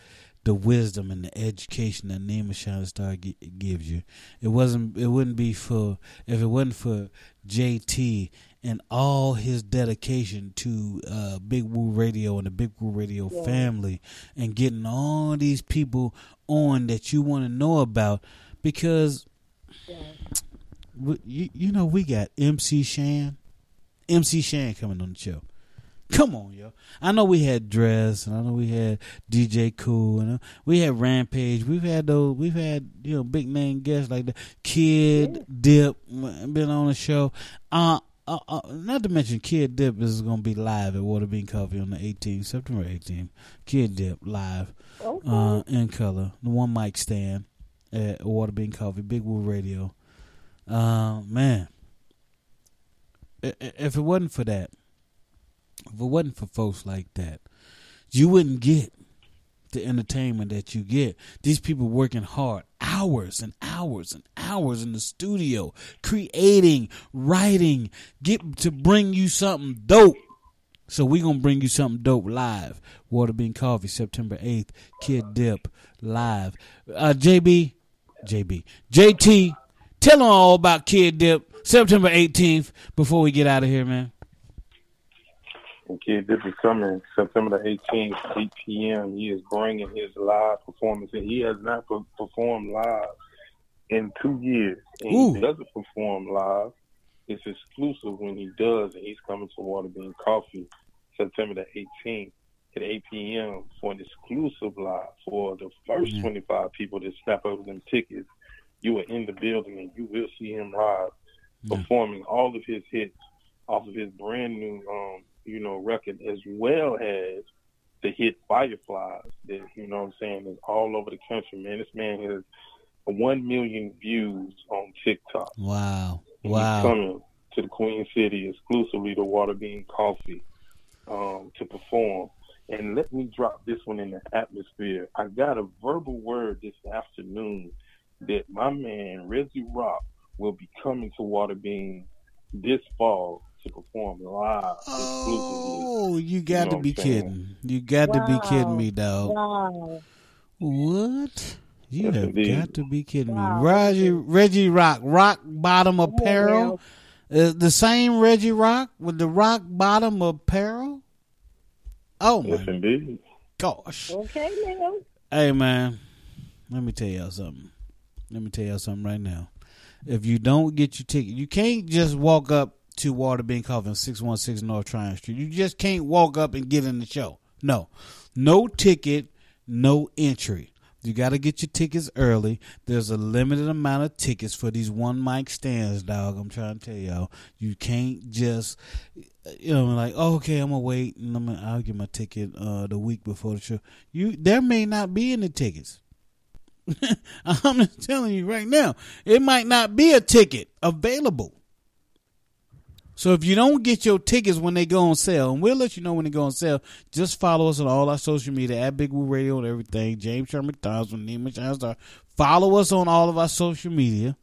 the wisdom and the education that Nima Shining Star gi- gives you. It wasn't. It wouldn't be for if it wasn't for JT and all his dedication to uh, Big Woo Radio and the Big Woo Radio Yeah. family and getting all these people on that you want to know about because we, you, you know we got MC Shan, MC Shan coming on the show. Come on, yo. I know we had Dress, and I know we had DJ Kool, and uh, we had Rampage. We've had those. We've had you know big name guests like the Kid Dip uh, been on the show. Uh, uh, uh, not to mention Kid Dip is going to be live at Water Bean Coffee on the 18th, September 18th. Kid Dip live, Okay. uh, in color. The one mic stand at Water Bean Coffee, Big Woo Radio. Uh, man, if it wasn't for that, if it wasn't for folks like that, you wouldn't get the entertainment that you get. These people working hard, hours and hours and hours in the studio, creating, writing, get to bring you something dope. So we gonna bring you something dope live. Water Bean Coffee, September eighth. Kid Dip live. Uh, JB, JB, JT. Tell them all about Kid Dip, September eighteenth. Before we get out of here, man. And Kid Dip is coming September the 18th, 8 p.m. He is bringing his live performance, and he has not per- performed live in two years. And Ooh. he doesn't perform live. It's exclusive when he does, and he's coming to Water Bean Coffee September the 18th at 8 p.m. for an exclusive live for the first Yeah. 25 people that snap over them tickets. You are in the building, and you will see him live performing all of his hits off of his brand new, um, you know, record, as well as the hit Fireflies that, you know what I'm saying, is all over the country, man. This man has 1 million views on TikTok. Wow, And wow. Coming to the Queen City exclusively to Water Bean Coffee um, to perform. And let me drop this one in the atmosphere. I got a verbal word this afternoon that my man Reggie Rock will be coming to Water Bean this fall to perform live. Oh, you got know to be I'm saying? kidding! You got to be kidding me, dog. Wow. What? You Yes, have indeed. got to be kidding Wow. me. Reggie, Reggie Rock, Rock Bottom Apparel. Uh, the same Reggie Rock with the Rock Bottom Apparel? Oh, Yes, my indeed. gosh. Okay, now. Hey, man, let me tell y'all something. Let me tell y'all something right now. If you don't get your ticket, you can't just walk up to Water Bean Coffee on 616 North Tryon Street. You just can't walk up and get in the show. No. No ticket, no entry. You got to get your tickets early. There's a limited amount of tickets for these one mic stands, dog. I'm trying to tell y'all. You can't just, you know, like, oh, okay, I'm gonna wait and I'm gonna, I'll get my ticket uh, the week before the show. You there may not be any tickets. <laughs> I'm just telling you right now, it might not be a ticket available. So if you don't get your tickets when they go on sale, and we'll let you know when they go on sale, just follow us on all our social media at Big Woo Radio and everything. James Sherman McDonald's with Neiman Shine Follow us on all of our social media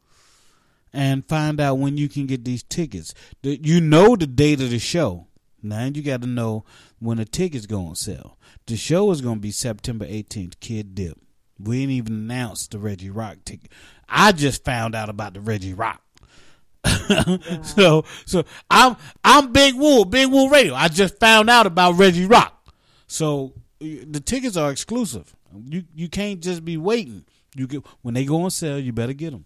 and find out when you can get these tickets. You know the date of the show. Now you got to know when the tickets go on sale. The show is going to be September 18th, Kid Dip. We ain't even announced the Reggie Rock ticket. I just found out about the Reggie Rock. <laughs> so so I'm I'm Big Woo, Big Woo Radio. I just found out about Reggie Rock. So the tickets are exclusive. You you can't just be waiting. You get when they go on sale, you better get them.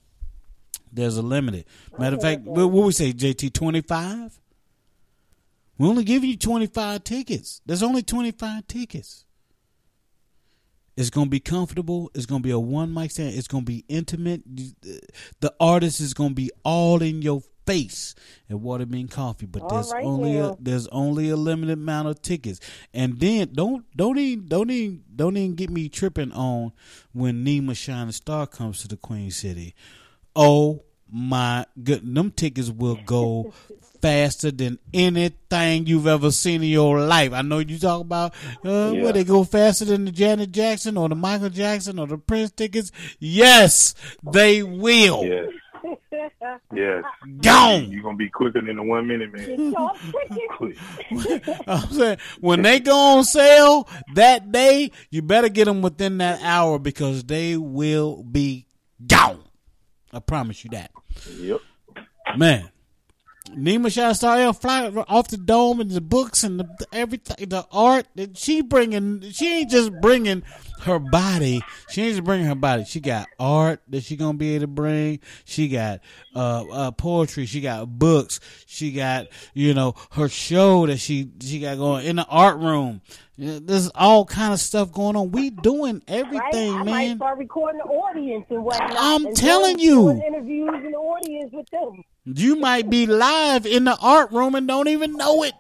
There's a limited. Matter of fact, what we say, JT twenty five. We only giving you twenty five tickets. There's only twenty five tickets. It's gonna be comfortable. It's gonna be a one mic stand. It's gonna be intimate. The artist is gonna be all in your face at Waterbean Coffee. But All there's right only a, there's only a limited amount of tickets. And then don't don't even don't even don't even get me tripping on when Nima Shining Star comes to the Queen City. Oh my good, them tickets will go <laughs> faster than anything you've ever seen in your life. I know you talk about uh, Yeah. where they go faster than the Janet Jackson or the Michael Jackson or the Prince tickets. Yes, they will. Yes. <laughs> Yes. Gone. You're gonna be quicker than the one minute man. <laughs> <laughs> I'm saying when they go on sale that day, you better get them within that hour because they will be gone. I promise you that. Yep. Man, Nima Shot Star fly off the dome and the books and the everything, the art that she bringing. She ain't just bringing her body. She ain't just bringing her body. She got art that she gonna be able to bring. She got uh, uh poetry. She got books. She got you know her show that she she got going in the art room. There's all kind of stuff going on. We doing everything, right? I might man. start recording the audience and whatnot. I'm and telling you. interviews in the audience with them. You might be live in the art room and don't even know it.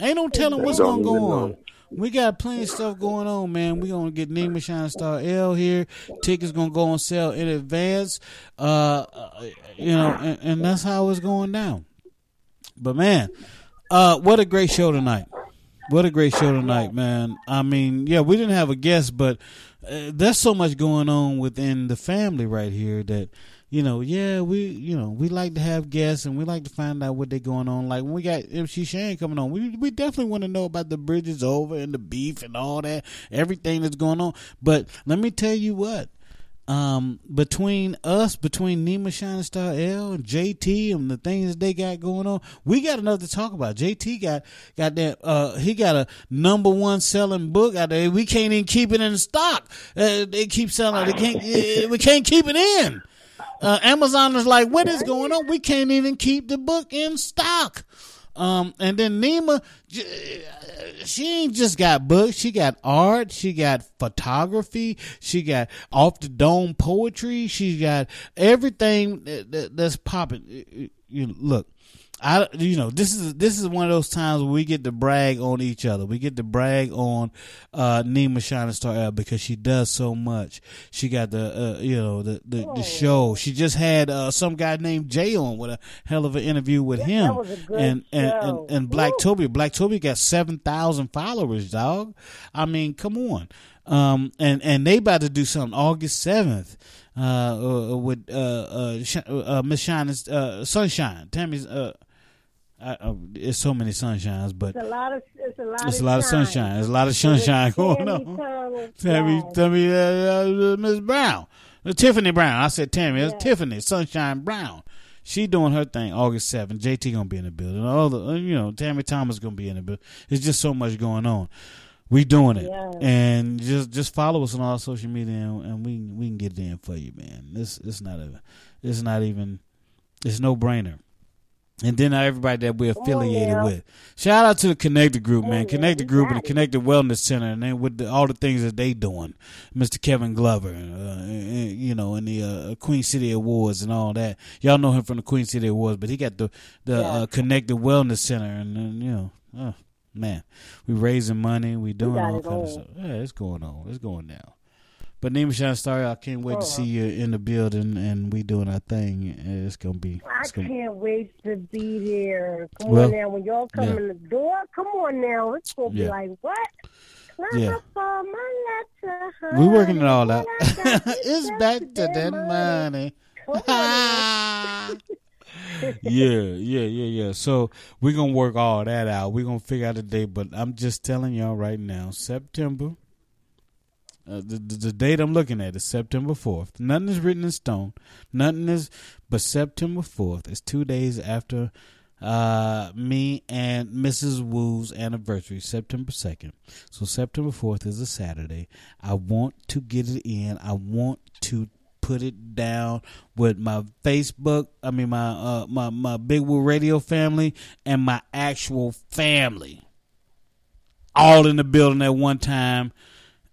Ain't no telling what's gonna go on. We got plenty of stuff going on, man. We're gonna get Nima Shine Star L here. Tickets gonna go on sale in advance. Uh, uh, you know, and, and that's how it's going down. But man, uh, what a great show tonight. What a great show tonight, man. I mean, yeah, we didn't have a guest, but uh, there's so much going on within the family right here that you know, yeah, we you know we like to have guests and we like to find out what they're going on. Like when we got MC Shan coming on, we we definitely want to know about the Bridge Is Over and the beef and all that, everything that's going on. But let me tell you what. Um, between us, between Nima Shining Star L and JT and the things that they got going on, we got enough to talk about. JT got got that. Uh, he got a number one selling book out there. We can't even keep it in stock. Uh, they keep selling. They can't. <laughs> uh, we can't keep it in. Uh, Amazon is like, what is going on? We can't even keep the book in stock. Um, and then Nima, she ain't just got books. She got art. She got photography. She got off the dome poetry. She got everything that, that, that's popping. You look, I you know this is this is one of those times where we get to brag on each other. We get to brag on uh, Nima Shining Star L because she does so much. She got the uh, you know the the, the show. She just had uh, some guy named Jay on with a hell of an interview with him. was a good and, and and and Black Toby. Black Toby got seven thousand followers, dog. I mean, come on. Um, and and they about to do something August seventh. Uh, uh, with uh, uh, uh, Miss Shining, uh, Sunshine, Tammy's, uh, I, uh, it's so many sunshines, but It's a lot of it's a lot it's of a lot of sunshine. There's a lot of sunshine going on. Tammy. Tammy, uh, uh, Miss Brown, uh, Tiffany Brown. I said Tammy. It's Tiffany Sunshine Brown. She doing her thing August seventh. JT gonna be in the building. All the uh, you know, Tammy Thomas gonna be in the building. It's just so much going on. We doing it, Yeah. and just just follow us on all social media, and, and we we can get it in for you, man. This it's not a, it's not even, it's no brainer. And then everybody that we're affiliated now. with. Shout out to the Connected Group, man. Connected Group and the Connected Wellness Center, and then with the, all the things that they doing, Mr. Kevin Glover, uh, and, you know, and the uh, Queen City Awards and all that. Y'all know him from the Queen City Awards, but he got the the uh, Connected Wellness Center, and then you know, oh, man, we raising money, we doing got all it kind of stuff. Yeah, it's going on, it's going down. But Nima Shine Star, I can't wait to oh. see you in the building, and we doing our thing. It's gonna be. I It's gonna, can't wait to be there. Come Well, on now, when y'all come yeah. in the door, come on now. It's gonna Yeah. be like what? Yeah. up on my letter, we working it all out. <laughs> it's back to that money. <laughs> Now. yeah, <laughs> yeah, yeah, yeah. So we're gonna work all that out. We're gonna figure out a date, but I'm just telling y'all right now, September. Uh, the, the date I'm looking at is September 4th. Nothing is written in stone. Nothing is, but September 4th is two days after uh, me and Mrs. Woo's anniversary, September 2nd. So September 4th is a Saturday. I want to get it in. I want to put it down with my Facebook, I mean my uh my my Big Woo Radio family and my actual family. All in the building at one time.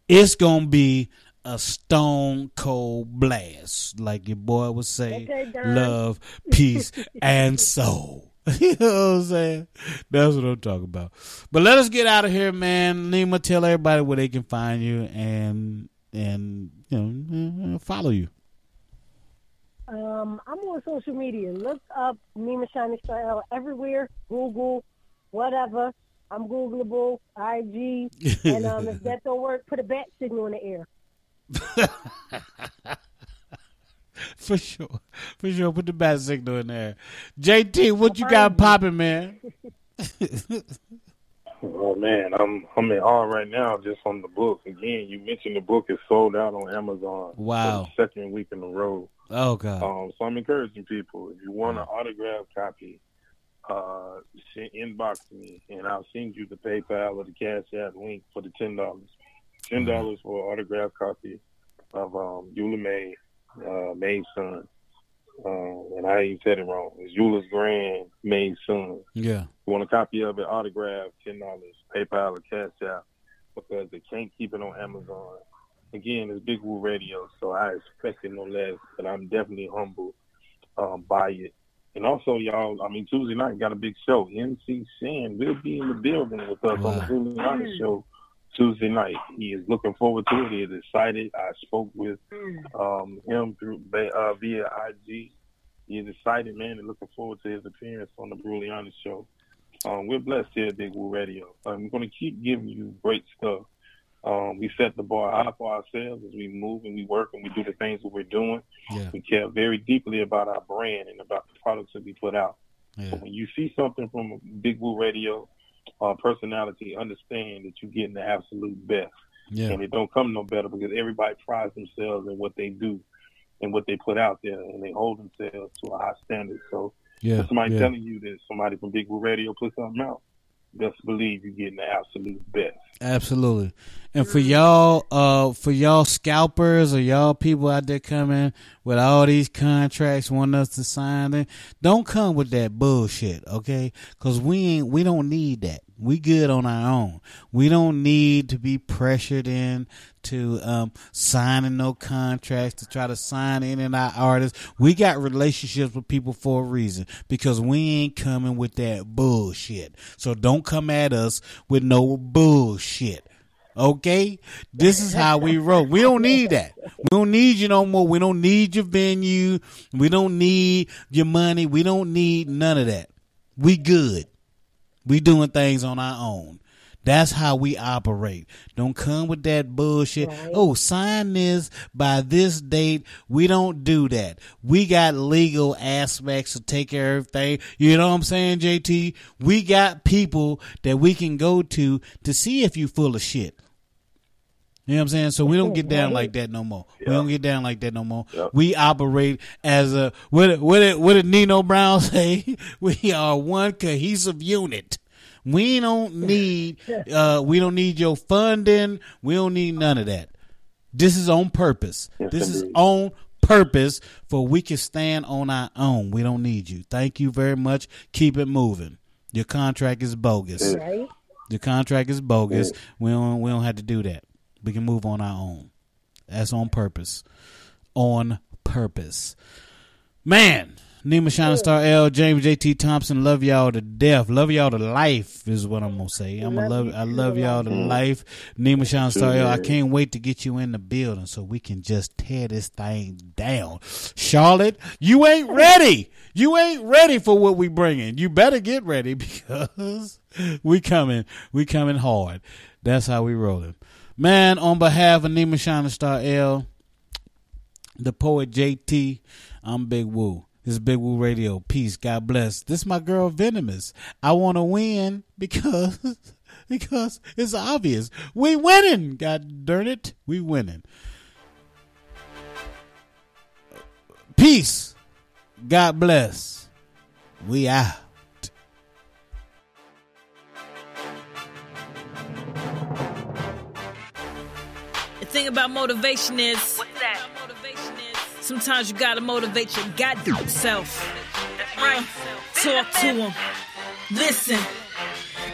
It's going to be a stone cold blast, like your boy would say, Okay, love, peace, <laughs> and soul. <laughs> you know what I'm saying? That's what I'm talking about. But let us get out of here, man. Nima, tell everybody where they can find you and and you know follow you. Um, I'm on social media. Look up Nima Shining Star L everywhere. Google, whatever. I'm Googleable, IG, <laughs> and um, if that don't work, put a bat signal in the air. <laughs> For sure, for sure. Put the bat signal in there. JT, what you got popping, man? <laughs> Oh man, I'm I'm in awe right now just on the book. Again, you mentioned the book is sold out on Amazon. Wow. For the second week in a row. Oh God. Um, so I'm encouraging people if you want an autograph copy, uh, inbox me and I'll send you the PayPal or the Cash App link for the ten dollars. Ten dollars for an autograph copy of um, Eula May, uh, May's son. Uh, and I ain't said it wrong. It's Eula's grand May's son. Yeah. You want a copy of it, autograph, ten dollars, PayPal or Cash App, because they can't keep it on Amazon. Again, it's Big Woo Radio, so I expect it no less, but I'm definitely humbled um, by it. And also, y'all, I mean, Tuesday night got a big show. MC Shan will be in the building with us on the Tuesday night show Tuesday night. He is looking forward to it. He is excited. I spoke with um, him through uh, via IG. He is excited, man, and looking forward to his appearance on the Bruliani show. Um, we're blessed here at Big Woo Radio. Um, we're going to keep giving you great stuff. Um, we set the bar high for ourselves as we move and we work and we do the things that we're doing. Yeah. We care very deeply about our brand and about the products that we put out. Yeah. When you see something from Big Woo Radio uh, personality, understand that you're getting the absolute best. Yeah. And it don't come no better because everybody prides themselves in what they do and what they put out there, and they hold themselves to a high standard. So Yeah, somebody telling you that somebody from Big Woo Radio put something out, best believe you're getting the absolute best. Absolutely. And for y'all, uh, for y'all scalpers or y'all people out there coming with all these contracts wanting us to sign them, don't come with that bullshit, okay? Cause we ain't, we don't need that. We good on our own. We don't need to be pressured in to um, signing no contracts to try to sign in and our artists. We got relationships with people for a reason because we ain't coming with that bullshit. So don't come at us with no bullshit. Okay? This is how we roll. We don't need that. We don't need you no more. We don't need your venue. We don't need your money. We don't need none of that. We good. We doing things on our own. That's how we operate. Don't come with that bullshit. Oh, sign this by this date. We don't do that. We got legal aspects to take care of everything. You know what I'm saying, JT? We got people that we can go to to see if you full of shit. You know what I'm saying? So we don't get down like that no more. We don't get down like that no more. We operate as a what did, what did, what did Nino Brown <laughs> say? We are one cohesive unit. We don't need <laughs> uh we don't need your funding. We don't need none of that. This is on purpose. this is on purpose for we can stand on our own. We don't need you. Thank you very much. Keep it moving. Your contract is bogus. Right? Your contract is bogus. We don't we don't have to do that. We can move on our own. That's on purpose. On purpose. Man, Nima Shining Star L, James JT Thompson, love y'all to death. Love y'all to life is what I'm gonna say. I'm gonna love I love y'all to life. Nima Shining Star L, I can't wait to get you in the building so we can just tear this thing down. Charlotte, you ain't ready. You ain't ready for what we bringing. You better get ready <laughs> because we coming. We coming hard. That's how we rolling. Man, on behalf of Nima Shining Star L, the poet JT, I'm Big Woo. This is Big Woo Radio. Peace. God bless. This is my girl Venomous. I want to win because <laughs> because it's obvious. We winning. God darn it. We winning. Peace. God bless. We out. Thing about motivation is, sometimes you gotta motivate your goddamn self. Uh, talk to them. Listen.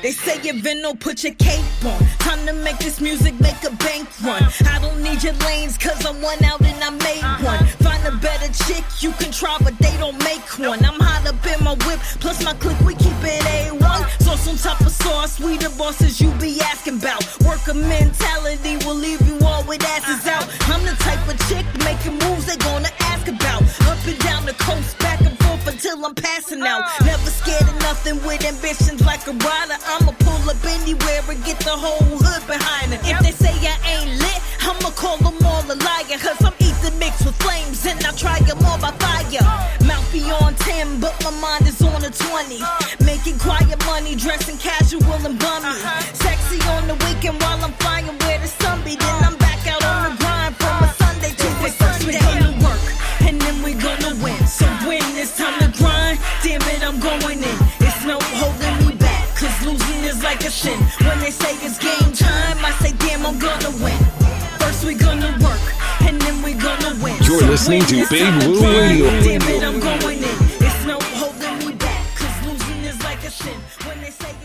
They say you been no put your cape on. Time to make this music make a bank run. I don't need your lanes, cause I'm one out and I made uh-huh. one. Find a better chick, you can try, but they don't make one. I'm hot up in my whip, plus my clique, we keep it A1. Sauce on top of sauce, we the bosses you be asking about. Worker mentality will leave you all with asses uh-huh. out. I'm the type of chick making moves they gonna ask about. Up and down the coast, back and forth until I'm passing out. Never scared of nothing with ambitions like a rider. I'ma pull up anywhere and get the whole hood behind it. If they say I ain't lit, I'ma call them all a liar. Cause I'm ether mixed with flames and I try them all by fire. Mouth be on 10, but my mind is on a 20. Making quiet money, dressing casual and bummy. Sexy on the weekend while I'm flying where the sun be. Then I'm back out on the grind from a Sunday to a Sunday. Gonna work and then we gonna win. So when it's time to grind, damn it, I'm going in. It's no holding me back, cause losing is like a sin. When they say it's game time, I say, damn, I'm gonna win. First we gonna work, and then we gonna win. You're so listening to Big Woo Radio. Damn it, I'm going in. It's no holding me back, cause losing is like a sin. When they say it's